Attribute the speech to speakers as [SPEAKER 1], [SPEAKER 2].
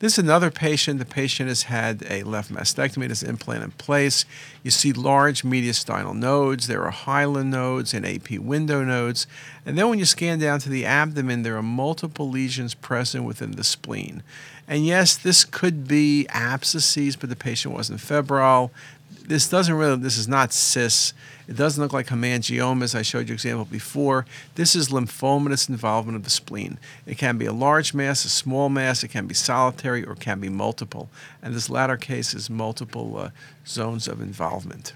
[SPEAKER 1] This is another patient. The patient has had a left mastectomy, an implant in place. You see large mediastinal nodes, there are hilar nodes and AP window nodes. And then when you scan down to the abdomen, there are multiple lesions present within the spleen. And yes, this could be abscesses, but the patient wasn't febrile. This doesn't really, this is not cysts. It doesn't look like hemangiomas. I showed you example before. This is lymphomatous involvement of the spleen. It can be a large mass, a small mass, it can be solitary, or it can be multiple. And this latter case is multiple uh, zones of involvement.